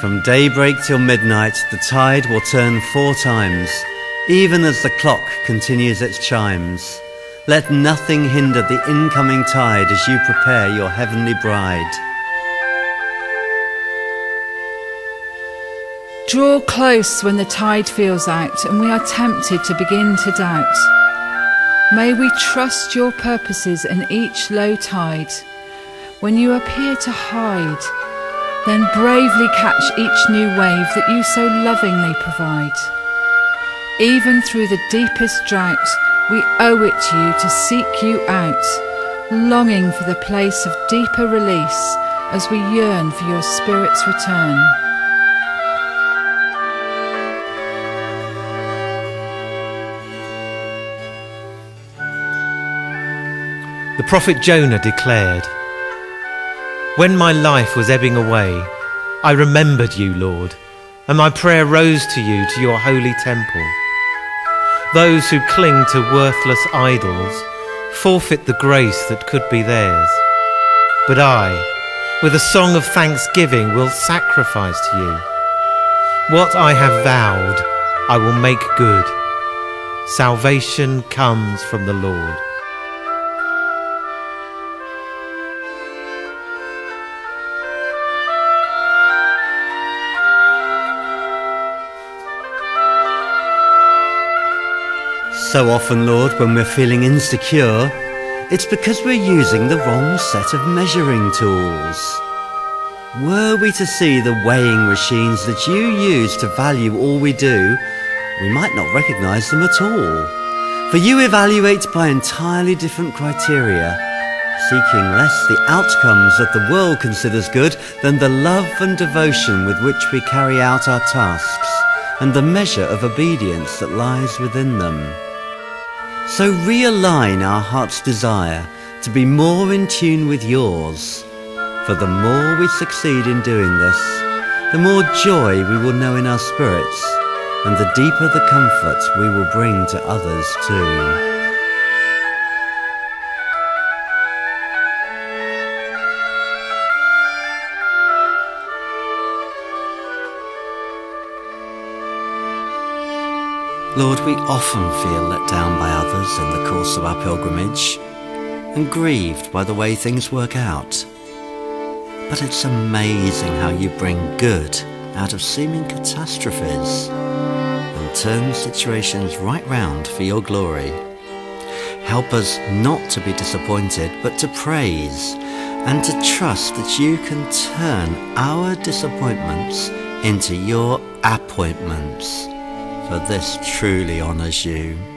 From daybreak till midnight, the tide will turn four times, even as the clock continues its chimes. Let nothing hinder the incoming tide as you prepare your heavenly bride. Draw close when the tide feels out and we are tempted to begin to doubt. May we trust your purposes in each low tide. When you appear to hide, then bravely catch each new wave that you so lovingly provide. Even through the deepest drought, we owe it to you to seek you out, longing for the place of deeper release as we yearn for your Spirit's return. The prophet Jonah declared, When my life was ebbing away, I remembered you, Lord, and my prayer rose to you to your holy temple. Those who cling to worthless idols forfeit the grace that could be theirs. But I, with a song of thanksgiving, will sacrifice to you. What I have vowed, I will make good. Salvation comes from the Lord. So often, Lord, when we're feeling insecure, it's because we're using the wrong set of measuring tools. Were we to see the weighing machines that you use to value all we do, we might not recognize them at all. For you evaluate by entirely different criteria, seeking less the outcomes that the world considers good than the love and devotion with which we carry out our tasks and the measure of obedience that lies within them. So realign our heart's desire to be more in tune with yours. For the more we succeed in doing this, the more joy we will know in our spirits, and the deeper the comfort we will bring to others too. Lord, we often feel let down by others in the course of our pilgrimage and grieved by the way things work out. But it's amazing how you bring good out of seeming catastrophes and turn situations right round for your glory. Help us not to be disappointed, but to praise and to trust that you can turn our disappointments into your appointments for this truly honours you.